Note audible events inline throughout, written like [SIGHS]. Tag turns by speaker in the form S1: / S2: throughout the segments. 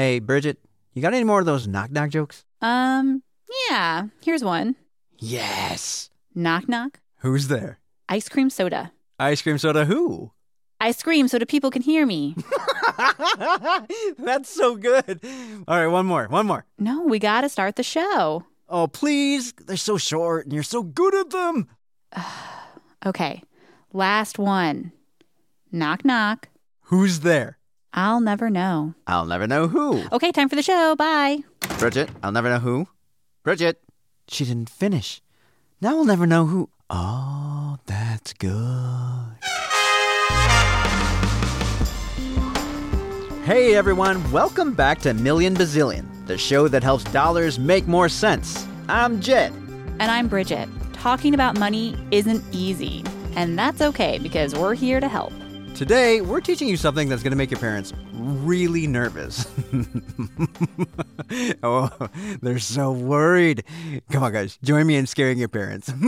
S1: Hey, Bridget, you got any more of those knock knock jokes?
S2: Um, yeah, here's one.
S1: Yes.
S2: Knock knock.
S1: Who's there?
S2: Ice cream soda.
S1: Ice cream soda who?
S2: I scream so people can hear me. [LAUGHS] [LAUGHS]
S1: That's so good. All right, one more, one more.
S2: No, we gotta start the show.
S1: Oh, please. They're so short and you're so good at them. [SIGHS]
S2: Okay, last one. Knock knock.
S1: Who's there?
S2: I'll never know.
S1: I'll never know who.
S2: Okay, time for the show. Bye.
S1: Bridget, I'll never know who. Bridget, she didn't finish. Now we'll never know who. Oh, that's good. Hey everyone, welcome back to Million Bazillion, the show that helps dollars make more sense. I'm Jed.
S2: And I'm Bridget. Talking about money isn't easy. And that's okay because we're here to help.
S1: Today, we're teaching you something that's going to make your parents really nervous. [LAUGHS] oh, they're so worried. Come on, guys, join me in scaring your parents. [LAUGHS]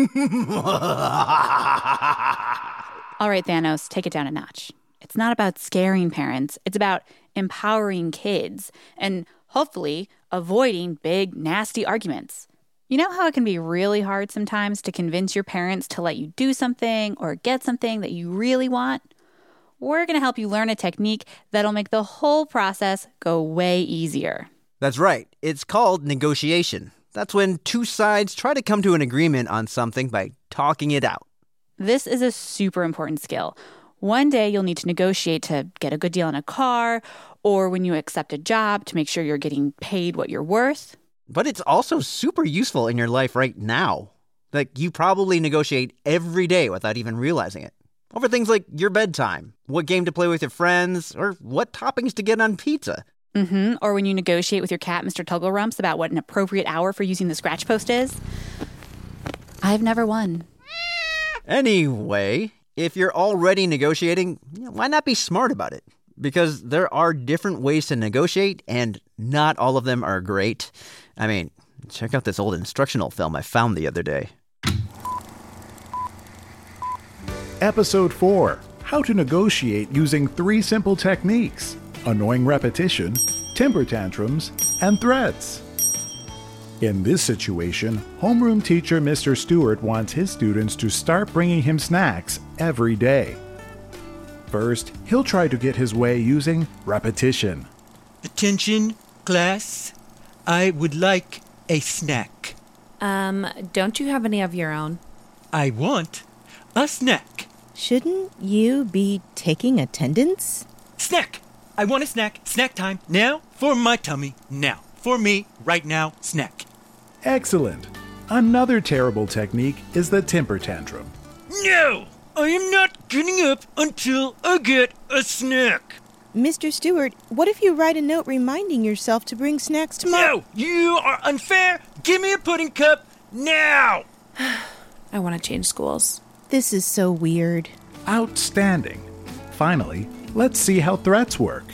S2: All right, Thanos, take it down a notch. It's not about scaring parents, it's about empowering kids and hopefully avoiding big, nasty arguments. You know how it can be really hard sometimes to convince your parents to let you do something or get something that you really want? We're going to help you learn a technique that'll make the whole process go way easier.
S1: That's right. It's called negotiation. That's when two sides try to come to an agreement on something by talking it out.
S2: This is a super important skill. One day you'll need to negotiate to get a good deal on a car, or when you accept a job to make sure you're getting paid what you're worth.
S1: But it's also super useful in your life right now. Like, you probably negotiate every day without even realizing it. Over things like your bedtime, what game to play with your friends, or what toppings to get on pizza.
S2: Mm-hmm. Or when you negotiate with your cat, Mr. Tugglerumps, about what an appropriate hour for using the scratch post is. I've never won.
S1: Anyway, if you're already negotiating, why not be smart about it? Because there are different ways to negotiate, and not all of them are great. I mean, check out this old instructional film I found the other day.
S3: Episode 4 How to Negotiate Using Three Simple Techniques Annoying Repetition, Temper Tantrums, and Threats. In this situation, homeroom teacher Mr. Stewart wants his students to start bringing him snacks every day. First, he'll try to get his way using repetition.
S4: Attention, class. I would like a snack.
S5: Um, don't you have any of your own?
S4: I want a snack.
S6: Shouldn't you be taking attendance?
S4: Snack! I want a snack. Snack time. Now for my tummy. Now. For me, right now, snack.
S3: Excellent! Another terrible technique is the temper tantrum.
S4: No! I am not getting up until I get a snack.
S6: Mr. Stewart, what if you write a note reminding yourself to bring snacks tomorrow?
S4: No! You are unfair! Give me a pudding cup now! [SIGHS]
S5: I want to change schools.
S6: This is so weird.
S3: Outstanding! Finally, let's see how threats work.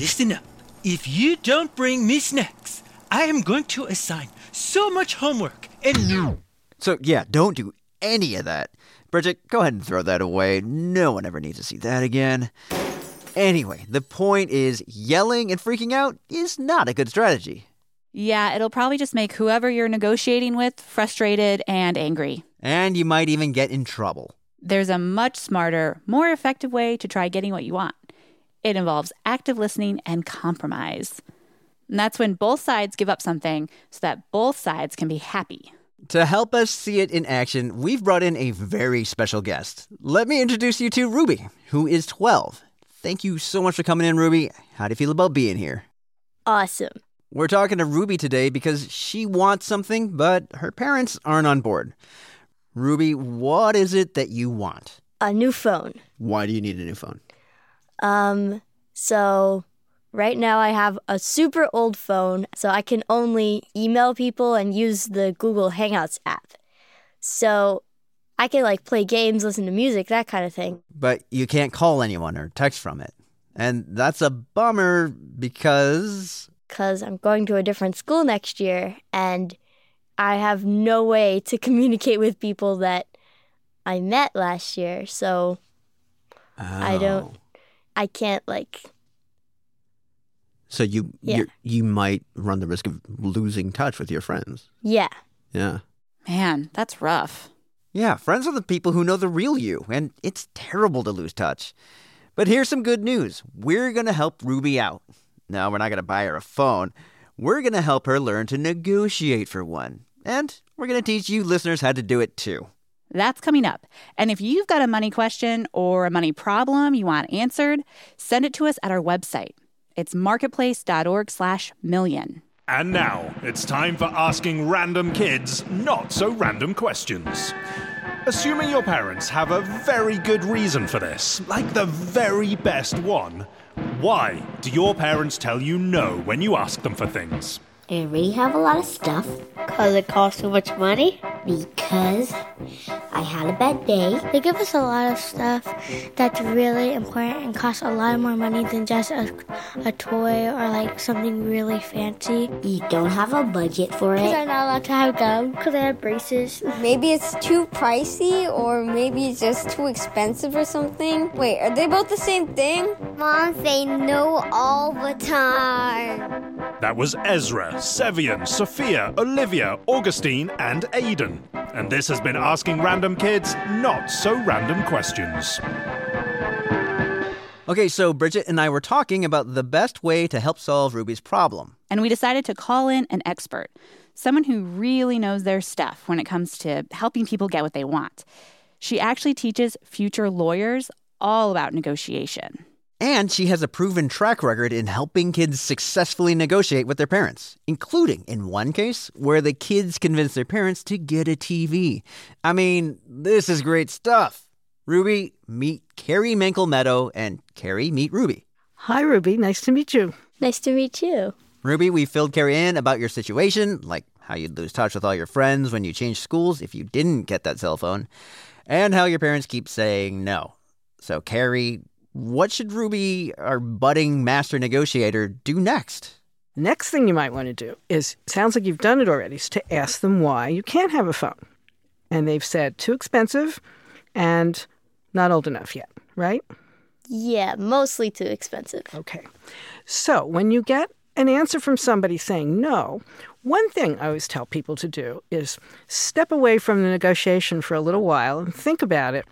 S4: Listen up. If you don't bring me snacks, I am going to assign so much homework and no.
S1: So, yeah, don't do any of that. Bridget, go ahead and throw that away. No one ever needs to see that again. Anyway, the point is yelling and freaking out is not a good strategy.
S2: Yeah, it'll probably just make whoever you're negotiating with frustrated and angry.
S1: And you might even get in trouble.
S2: There's a much smarter, more effective way to try getting what you want. It involves active listening and compromise. And that's when both sides give up something so that both sides can be happy.
S1: To help us see it in action, we've brought in a very special guest. Let me introduce you to Ruby, who is 12. Thank you so much for coming in, Ruby. How do you feel about being here?
S7: Awesome.
S1: We're talking to Ruby today because she wants something, but her parents aren't on board. Ruby, what is it that you want?
S7: A new phone.
S1: Why do you need a new phone?
S7: Um, so right now I have a super old phone, so I can only email people and use the Google Hangouts app. So I can like play games, listen to music, that kind of thing.
S1: But you can't call anyone or text from it. And that's a bummer because.
S7: Because I'm going to a different school next year and I have no way to communicate with people that I met last year. So I oh. don't,
S1: Oh.
S7: I can't like,
S1: So you
S7: Yeah.
S1: you you might run the risk of losing touch with your friends.
S7: yeah.
S1: Yeah.
S2: Man, that's rough.
S1: Yeah, friends are the people who know the real you, and it's terrible to lose touch. But here's some good news. We're going to help Ruby out. No, we're not going to buy her a phone. We're going to help her learn to negotiate for one. And we're going to teach you listeners how to do it too.
S2: That's coming up. And if you've got a money question or a money problem you want answered, send it to us at our website. It's marketplace.org slash million.
S3: And now it's time for asking random kids not so random questions. Assuming your parents have a very good reason for this, like the very best one, why do your parents tell you no when you ask them for things?
S8: I already have a lot of stuff.
S9: Because it costs too much money?
S8: Because I had a bad day.
S9: They give us a lot of stuff that's really important and costs a lot more money than just a, a toy or like something really fancy.
S8: You don't have a budget for it. Because.
S9: I'm not allowed to have gum because I have braces.
S10: Maybe it's too pricey or maybe it's just too expensive or something. Wait, are they both the same thing?
S9: Mom say no all the time.
S3: That was Ezra, Sevian, Sophia, Olivia, Augustine, and Aiden. And this has been Asking Random Kids Not So Random Questions.
S1: Okay, so Bridget and I were talking about the best way to help solve Ruby's problem.
S2: And we decided to call in an expert, someone who really knows their stuff when it comes to helping people get what they want. She actually teaches future lawyers all about negotiation.
S1: And she has a proven track record in helping kids successfully negotiate with their parents, including in one case where the kids convinced their parents to get a TV. I mean, this is great stuff. Ruby, meet Carrie Menkel Meadow, and Carrie, meet Ruby.
S11: Hi, Ruby. Nice to meet you.
S7: Nice to meet you.
S1: Ruby, we filled Carrie in about your situation, like how you'd lose touch with all your friends when you changed schools if you didn't get that cell phone, and how your parents keep saying no. So, Carrie, what should Ruby, our budding master negotiator, do next?
S11: Next thing you might want to do is sounds like you've done it already, is to ask them why you can't have a phone. And they've said too expensive and not old enough yet, right?
S7: Yeah, mostly too expensive.
S11: Okay. So when you get an answer from somebody saying no, one thing I always tell people to do is step away from the negotiation for a little while and think about it.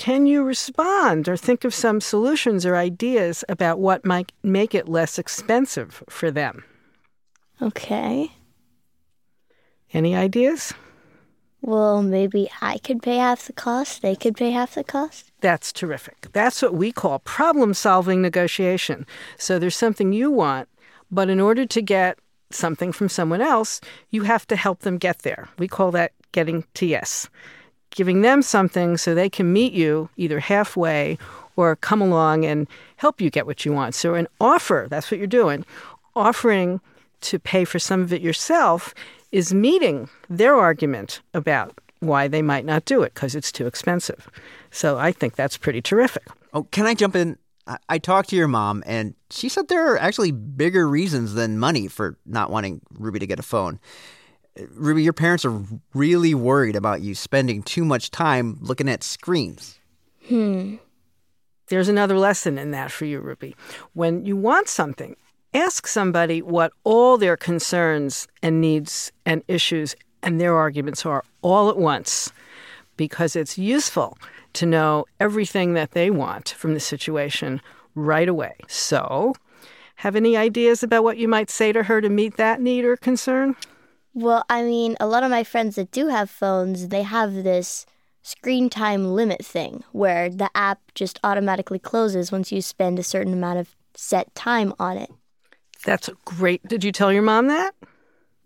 S11: Can you respond or think of some solutions or ideas about what might make it less expensive for them?
S7: Okay.
S11: Any ideas?
S7: Well, maybe I could pay half the cost, they could pay half the cost.
S11: That's terrific. That's what we call problem solving negotiation. So there's something you want, but in order to get something from someone else, you have to help them get there. We call that getting to yes. Giving them something so they can meet you either halfway or come along and help you get what you want. So, an offer, that's what you're doing. Offering to pay for some of it yourself is meeting their argument about why they might not do it because it's too expensive. So, I think that's pretty terrific.
S1: Oh, can I jump in? I, talked to your mom, and she said there are actually bigger reasons than money for not wanting Ruby to get a phone. Ruby, your parents are really worried about you spending too much time looking at screens.
S7: Hmm.
S11: There's another lesson in that for you, Ruby. When you want something, ask somebody what all their concerns and needs and issues and their arguments are all at once because it's useful to know everything that they want from the situation right away. So, have any ideas about what you might say to her to meet that need or concern?
S7: Well, I mean, a lot of my friends that do have phones, they have this screen time limit thing where the app just automatically closes once you spend a certain amount of set time on it.
S11: That's great. Did you tell your mom that?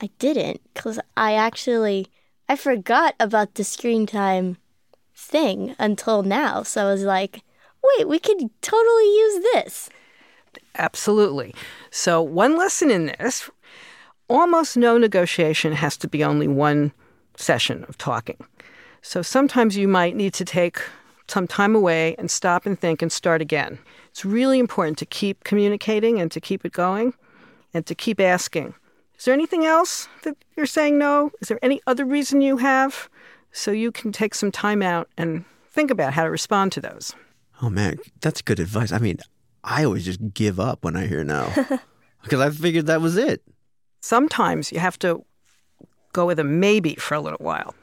S7: I didn't cuz I actually I forgot about the screen time thing until now. So I was like, "Wait, we could totally use this."
S11: Absolutely. So, one lesson in this almost no negotiation has to be only one session of talking. So, sometimes you might need to take some time away and stop and think and start again. It's really important to keep communicating and to keep it going and to keep asking. Is there anything else that you're saying no? Is there any other reason you have? So you can take some time out and think about how to respond to those.
S1: Oh man, that's good advice. I mean, I always just give up when I hear no [LAUGHS] because I figured that was it.
S11: Sometimes you have to go with a maybe for a little while.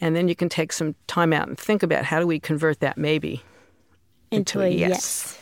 S11: And then you can take some time out and think about how do we convert that maybe
S7: into, into a yes. yes.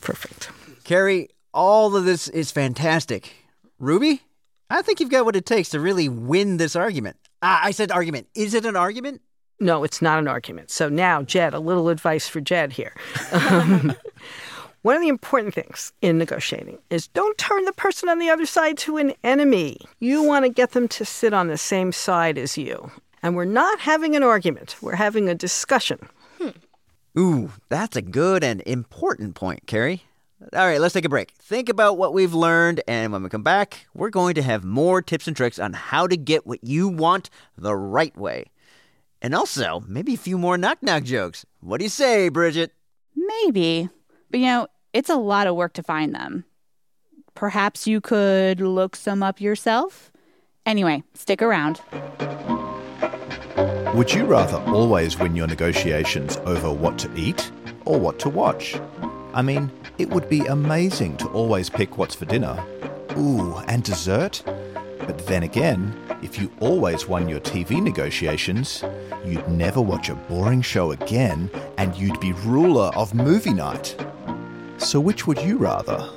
S11: Perfect.
S1: Carrie, all of this is fantastic. Ruby, I think you've got what it takes to really win this argument. Ah, I said argument. Is it an argument?
S11: No, it's not an argument. So now, Jed, a little advice for Jed here. Um, [LAUGHS] [LAUGHS] one of the important things in negotiating is don't turn the person on the other side to an enemy. You want to get them to sit on the same side as you. And we're not having an argument, we're having a discussion.
S1: Hmm. Ooh, that's a good and important point, Carrie. All right, let's take a break. Think about what we've learned, and when we come back, we're going to have more tips and tricks on how to get what you want the right way. And also, maybe a few more knock knock jokes. What do you say, Bridget?
S2: Maybe. But you know, it's a lot of work to find them. Perhaps you could look some up yourself? Anyway, stick around.
S3: Would you rather always win your negotiations over what to eat or what to watch? I mean, it would be amazing to always pick what's for dinner. Ooh, and dessert? But then again, if you always won your TV negotiations, you'd never watch a boring show again and you'd be ruler of movie night. So, which would you rather?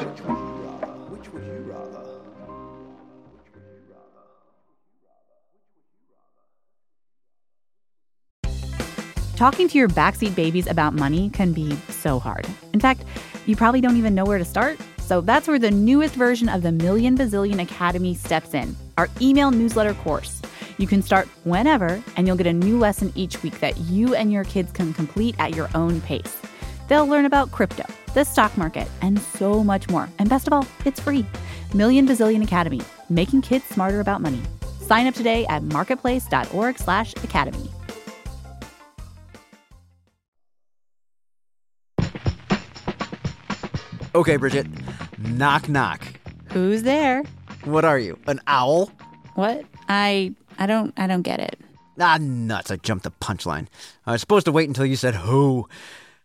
S2: Talking to your backseat babies about money can be so hard. In fact, you probably don't even know where to start. So that's where the newest version of the Million Bazillion Academy steps in our email newsletter course. You can start whenever, and you'll get a new lesson each week that you and your kids can complete at your own pace. They'll learn about crypto, the stock market, and so much more. And best of all, it's free. Million Bazillion Academy, making kids smarter about money. Sign up today at marketplace.org/academy.
S1: Okay, Bridget. Knock knock.
S2: Who's there?
S1: What are you? An owl?
S2: What? I I don't I don't get it.
S1: Ah, nuts. I jumped the punchline. I was supposed to wait until you said who.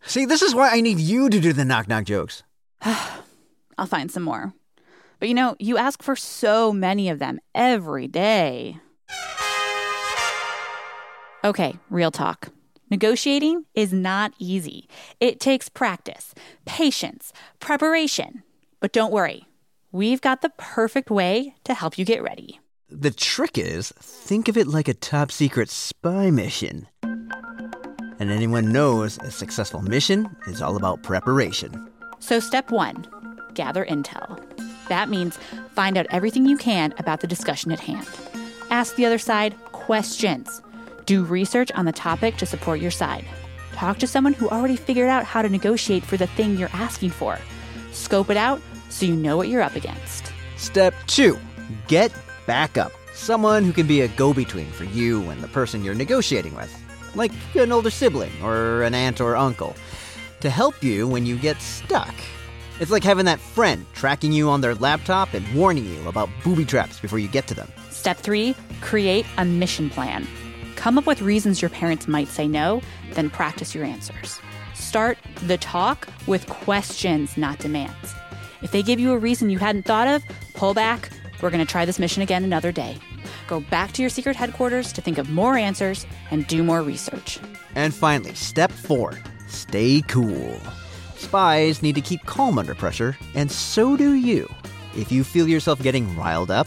S1: See, this is why I need you to do the knock knock jokes. [SIGHS]
S2: I'll find some more. But you know, you ask for so many of them every day. Okay, real talk. Negotiating is not easy. It takes practice, patience, preparation. But don't worry, we've got the perfect way to help you get ready.
S1: The trick is think of it like a top secret spy mission. And anyone knows a successful mission is all about preparation.
S2: So, step one gather intel. That means find out everything you can about the discussion at hand. Ask the other side questions. Do research on the topic to support your side. Talk to someone who already figured out how to negotiate for the thing you're asking for. Scope it out so you know what you're up against.
S1: Step two get backup. Someone who can be a go between for you and the person you're negotiating with, like an older sibling or an aunt or uncle, to help you when you get stuck. It's like having that friend tracking you on their laptop and warning you about booby traps before you get to them.
S2: Step three create a mission plan. Come up with reasons your parents might say no, then practice your answers. Start the talk with questions, not demands. If they give you a reason you hadn't thought of, pull back. We're going to try this mission again another day. Go back to your secret headquarters to think of more answers and do more research.
S1: And finally, step four stay cool. Spies need to keep calm under pressure, and so do you. If you feel yourself getting riled up,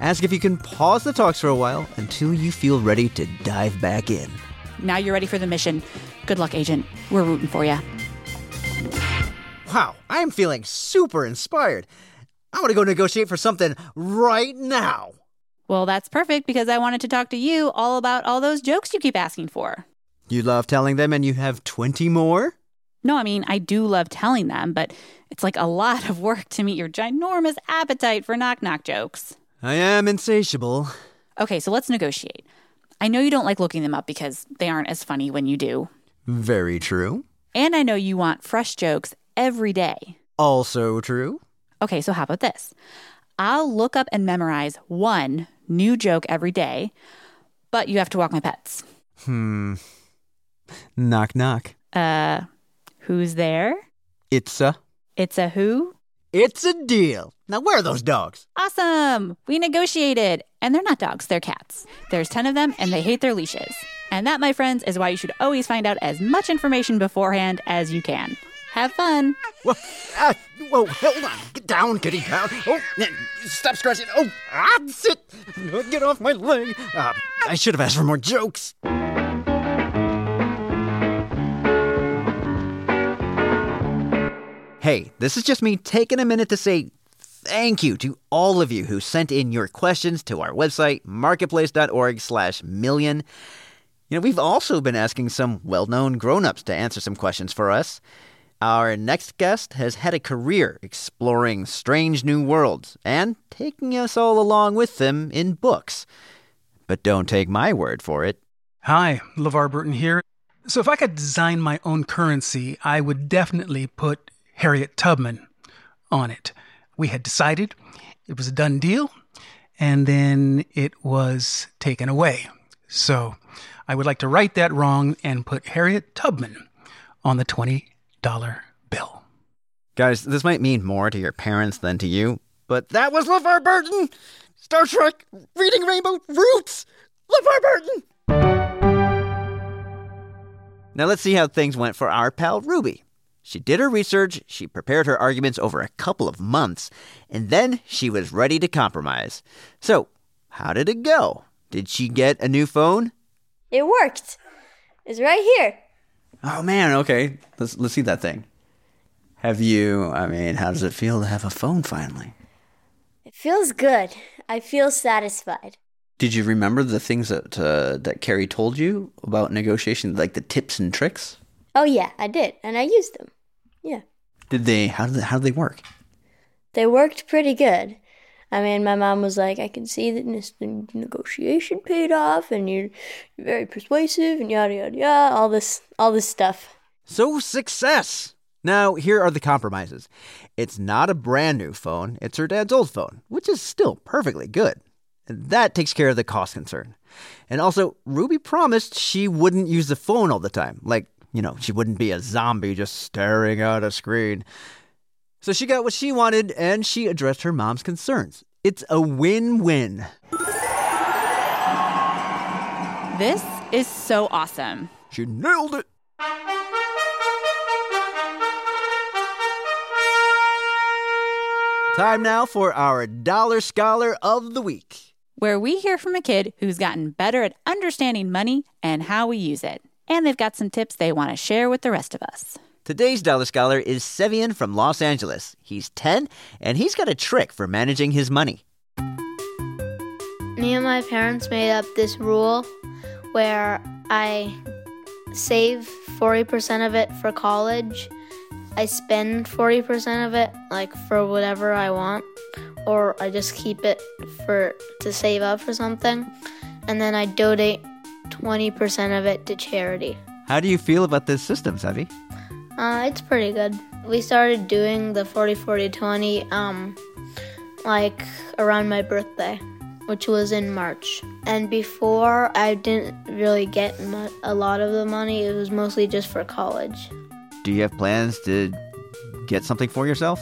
S1: Ask if you can pause the talks for a while until you feel ready to dive back in.
S2: Now you're ready for the mission. Good luck, Agent. We're rooting for you.
S1: Wow, I am feeling super inspired. I want to go negotiate for something right now.
S2: Well, that's perfect because I wanted to talk to you all about all those jokes you keep asking for.
S1: You love telling them and you have 20 more?
S2: No, I mean, I do love telling them, but it's like a lot of work to meet your ginormous appetite for knock knock jokes.
S1: I am insatiable.
S2: Okay, so let's negotiate. I know you don't like looking them up because they aren't as funny when you do.
S1: Very true.
S2: And I know you want fresh jokes every day.
S1: Also true.
S2: Okay, so how about this? I'll look up and memorize one new joke every day, but you have to walk my pets.
S1: Hmm. Knock knock.
S2: Uh, who's there?
S1: It's a.
S2: It's a who?
S1: It's a deal. Now, where are those dogs?
S2: Awesome! We negotiated. And they're not dogs, they're cats. There's 10 of them, and they hate their leashes. And that, my friends, is why you should always find out as much information beforehand as you can. Have fun.
S1: Whoa, ah, whoa, hold on. Get down, kitty cow. Oh, stop scratching. Oh, ah, sit. Get off my leg. Uh, I should have asked for more jokes. Hey, this is just me taking a minute to say thank you to all of you who sent in your questions to our website, marketplace.org slash million. You know, we've also been asking some well-known grown-ups to answer some questions for us. Our next guest has had a career exploring strange new worlds and taking us all along with them in books. But don't take my word for it.
S12: Hi, LeVar Burton here. So, if I could design my own currency, I would definitely put Harriet Tubman on it. We had decided it was a done deal, and then it was taken away. So, I would like to right that wrong and put Harriet Tubman on the 20 dollar bill.
S1: Guys, this might mean more to your parents than to you, but that was LeVar Burton! Star Trek, Reading Rainbow, Roots! LeVar Burton! Now let's see how things went for our pal Ruby. She did her research, she prepared her arguments over a couple of months, and then she was ready to compromise. So, how did it go? Did she get a new phone?
S10: It worked. It's right here.
S1: Oh man, okay. Let's let's see that thing. Have you I mean, how does it feel to have a phone finally?
S10: It feels good. I feel satisfied.
S1: Did you remember the things that uh, that Carrie told you about negotiation, like the tips and tricks?
S10: Oh yeah, I did, and I used them. Yeah.
S1: Did they? How did they, how did they work?
S10: They worked pretty good. I mean, my mom was like, I can see that this negotiation paid off, and you're, very persuasive, and yada yada yada, all this, all this stuff.
S1: So success. Now here are the compromises. It's not a brand new phone; it's her dad's old phone, which is still perfectly good. That takes care of the cost concern. And also, Ruby promised she wouldn't use the phone all the time. Like, you know, she wouldn't be a zombie just staring at a screen. So she got what she wanted and she addressed her mom's concerns. It's a win win.
S2: This is so awesome.
S1: She nailed it. Time now for our Dollar Scholar of the Week,
S2: where we hear from a kid who's gotten better at understanding money and how we use it. And they've got some tips they want to share with the rest of us.
S1: Today's Dollar Scholar is Sevian from Los Angeles. He's 10 and he's got a trick for managing his money.
S9: Me and my parents made up this rule where I save 40% of it for college. I spend 40% of it like for whatever I want or I just keep it for to save up for something and then I donate 20% of it to charity.
S1: How do you feel about this system, Sevi?
S9: Uh, it's pretty good. We started doing the 40 40 20 um like around my birthday, which was in March. And before I didn't really get a lot of the money. It was mostly just for college.
S1: Do you have plans to get something for yourself?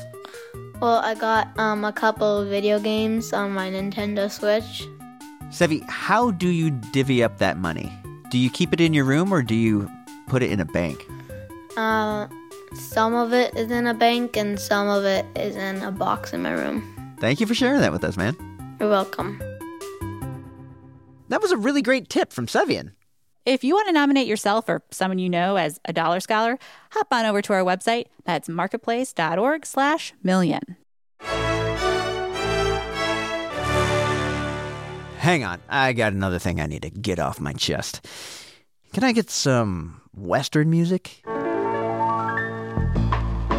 S9: Well, I got um, a couple of video games on my Nintendo Switch.
S1: Sevi, how do you divvy up that money? Do you keep it in your room or do you put it in a bank?
S9: Uh, some of it is in a bank and some of it is in a box in my room.
S1: Thank you for sharing that with us, man.
S9: You're welcome.
S1: That was a really great tip from Sevian.
S2: If you want to nominate yourself or someone you know as a dollar scholar, hop on over to our website. That's marketplace.org slash million.
S1: Hang on, I got another thing I need to get off my chest. Can I get some Western music?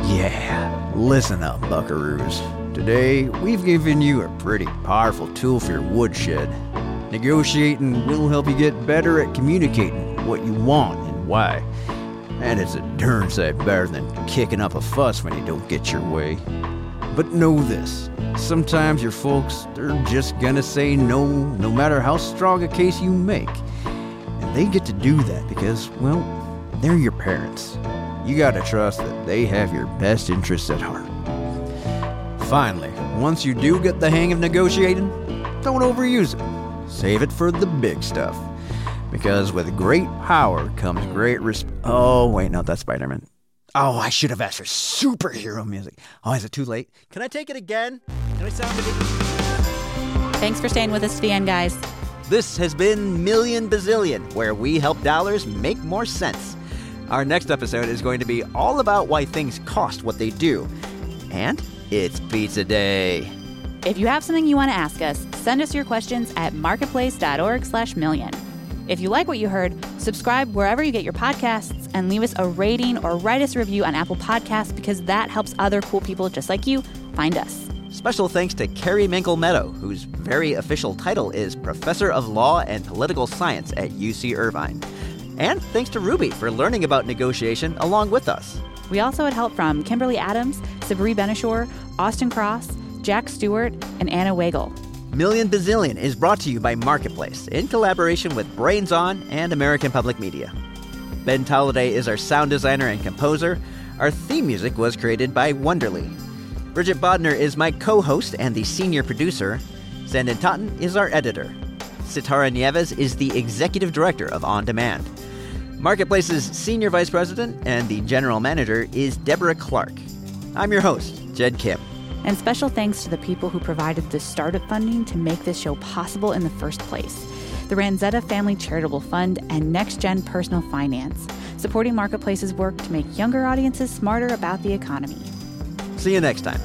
S1: Yeah, listen up, buckaroos. Today, we've given you a pretty powerful tool for your woodshed. Negotiating will help you get better at communicating what you want and why. And it's a darn sight better than kicking up a fuss when you don't get your way. But know this sometimes your folks, they're just gonna say no, no matter how strong a case you make. And they get to do that because, well, they're your parents. You gotta trust that they have your best interests at heart. Finally, once you do get the hang of negotiating, don't overuse it. Save it for the big stuff. Because with great power comes great resp- Oh, wait, no, that's Spider Man. Oh, I should have asked for superhero music. Oh, is it too late? Can I take it again? Can I sound?
S2: Thanks for staying with us to the end, guys.
S1: This has been Million Bazillion, where we help dollars make more sense. Our next episode is going to be all about why things cost what they do. And it's pizza day.
S2: If you have something you want to ask us, send us your questions at marketplace.org/million. If you like what you heard, subscribe wherever you get your podcasts and leave us a rating or write us a review on Apple Podcasts because that helps other cool people just like you find us.
S1: Special thanks to Carrie Menkel Meadow, whose very official title is Professor of Law and Political Science at UC Irvine. And thanks to Ruby for learning about negotiation along with us.
S2: We also had help from Kimberly Adams, Sabri Ben-Achour, Austin Cross, Jack Stewart, and Anna Wagle.
S1: Million Bazillion is brought to you by Marketplace in collaboration with Brains On and American Public Media. Ben Tolliday is our sound designer and composer. Our theme music was created by Wonderly. Bridget Bodner is my co host and the senior producer. Sandon Totten is our editor. Sitara Nieves is the executive director of On Demand. Marketplace's senior vice president and the general manager is Deborah Clark. I'm your host, Jed Kim.
S2: And special thanks to the people who provided the startup funding to make this show possible in the first place the Ranzetta Family Charitable Fund and Next Gen Personal Finance, supporting Marketplace's work to make younger audiences smarter about the economy.
S1: See you next time.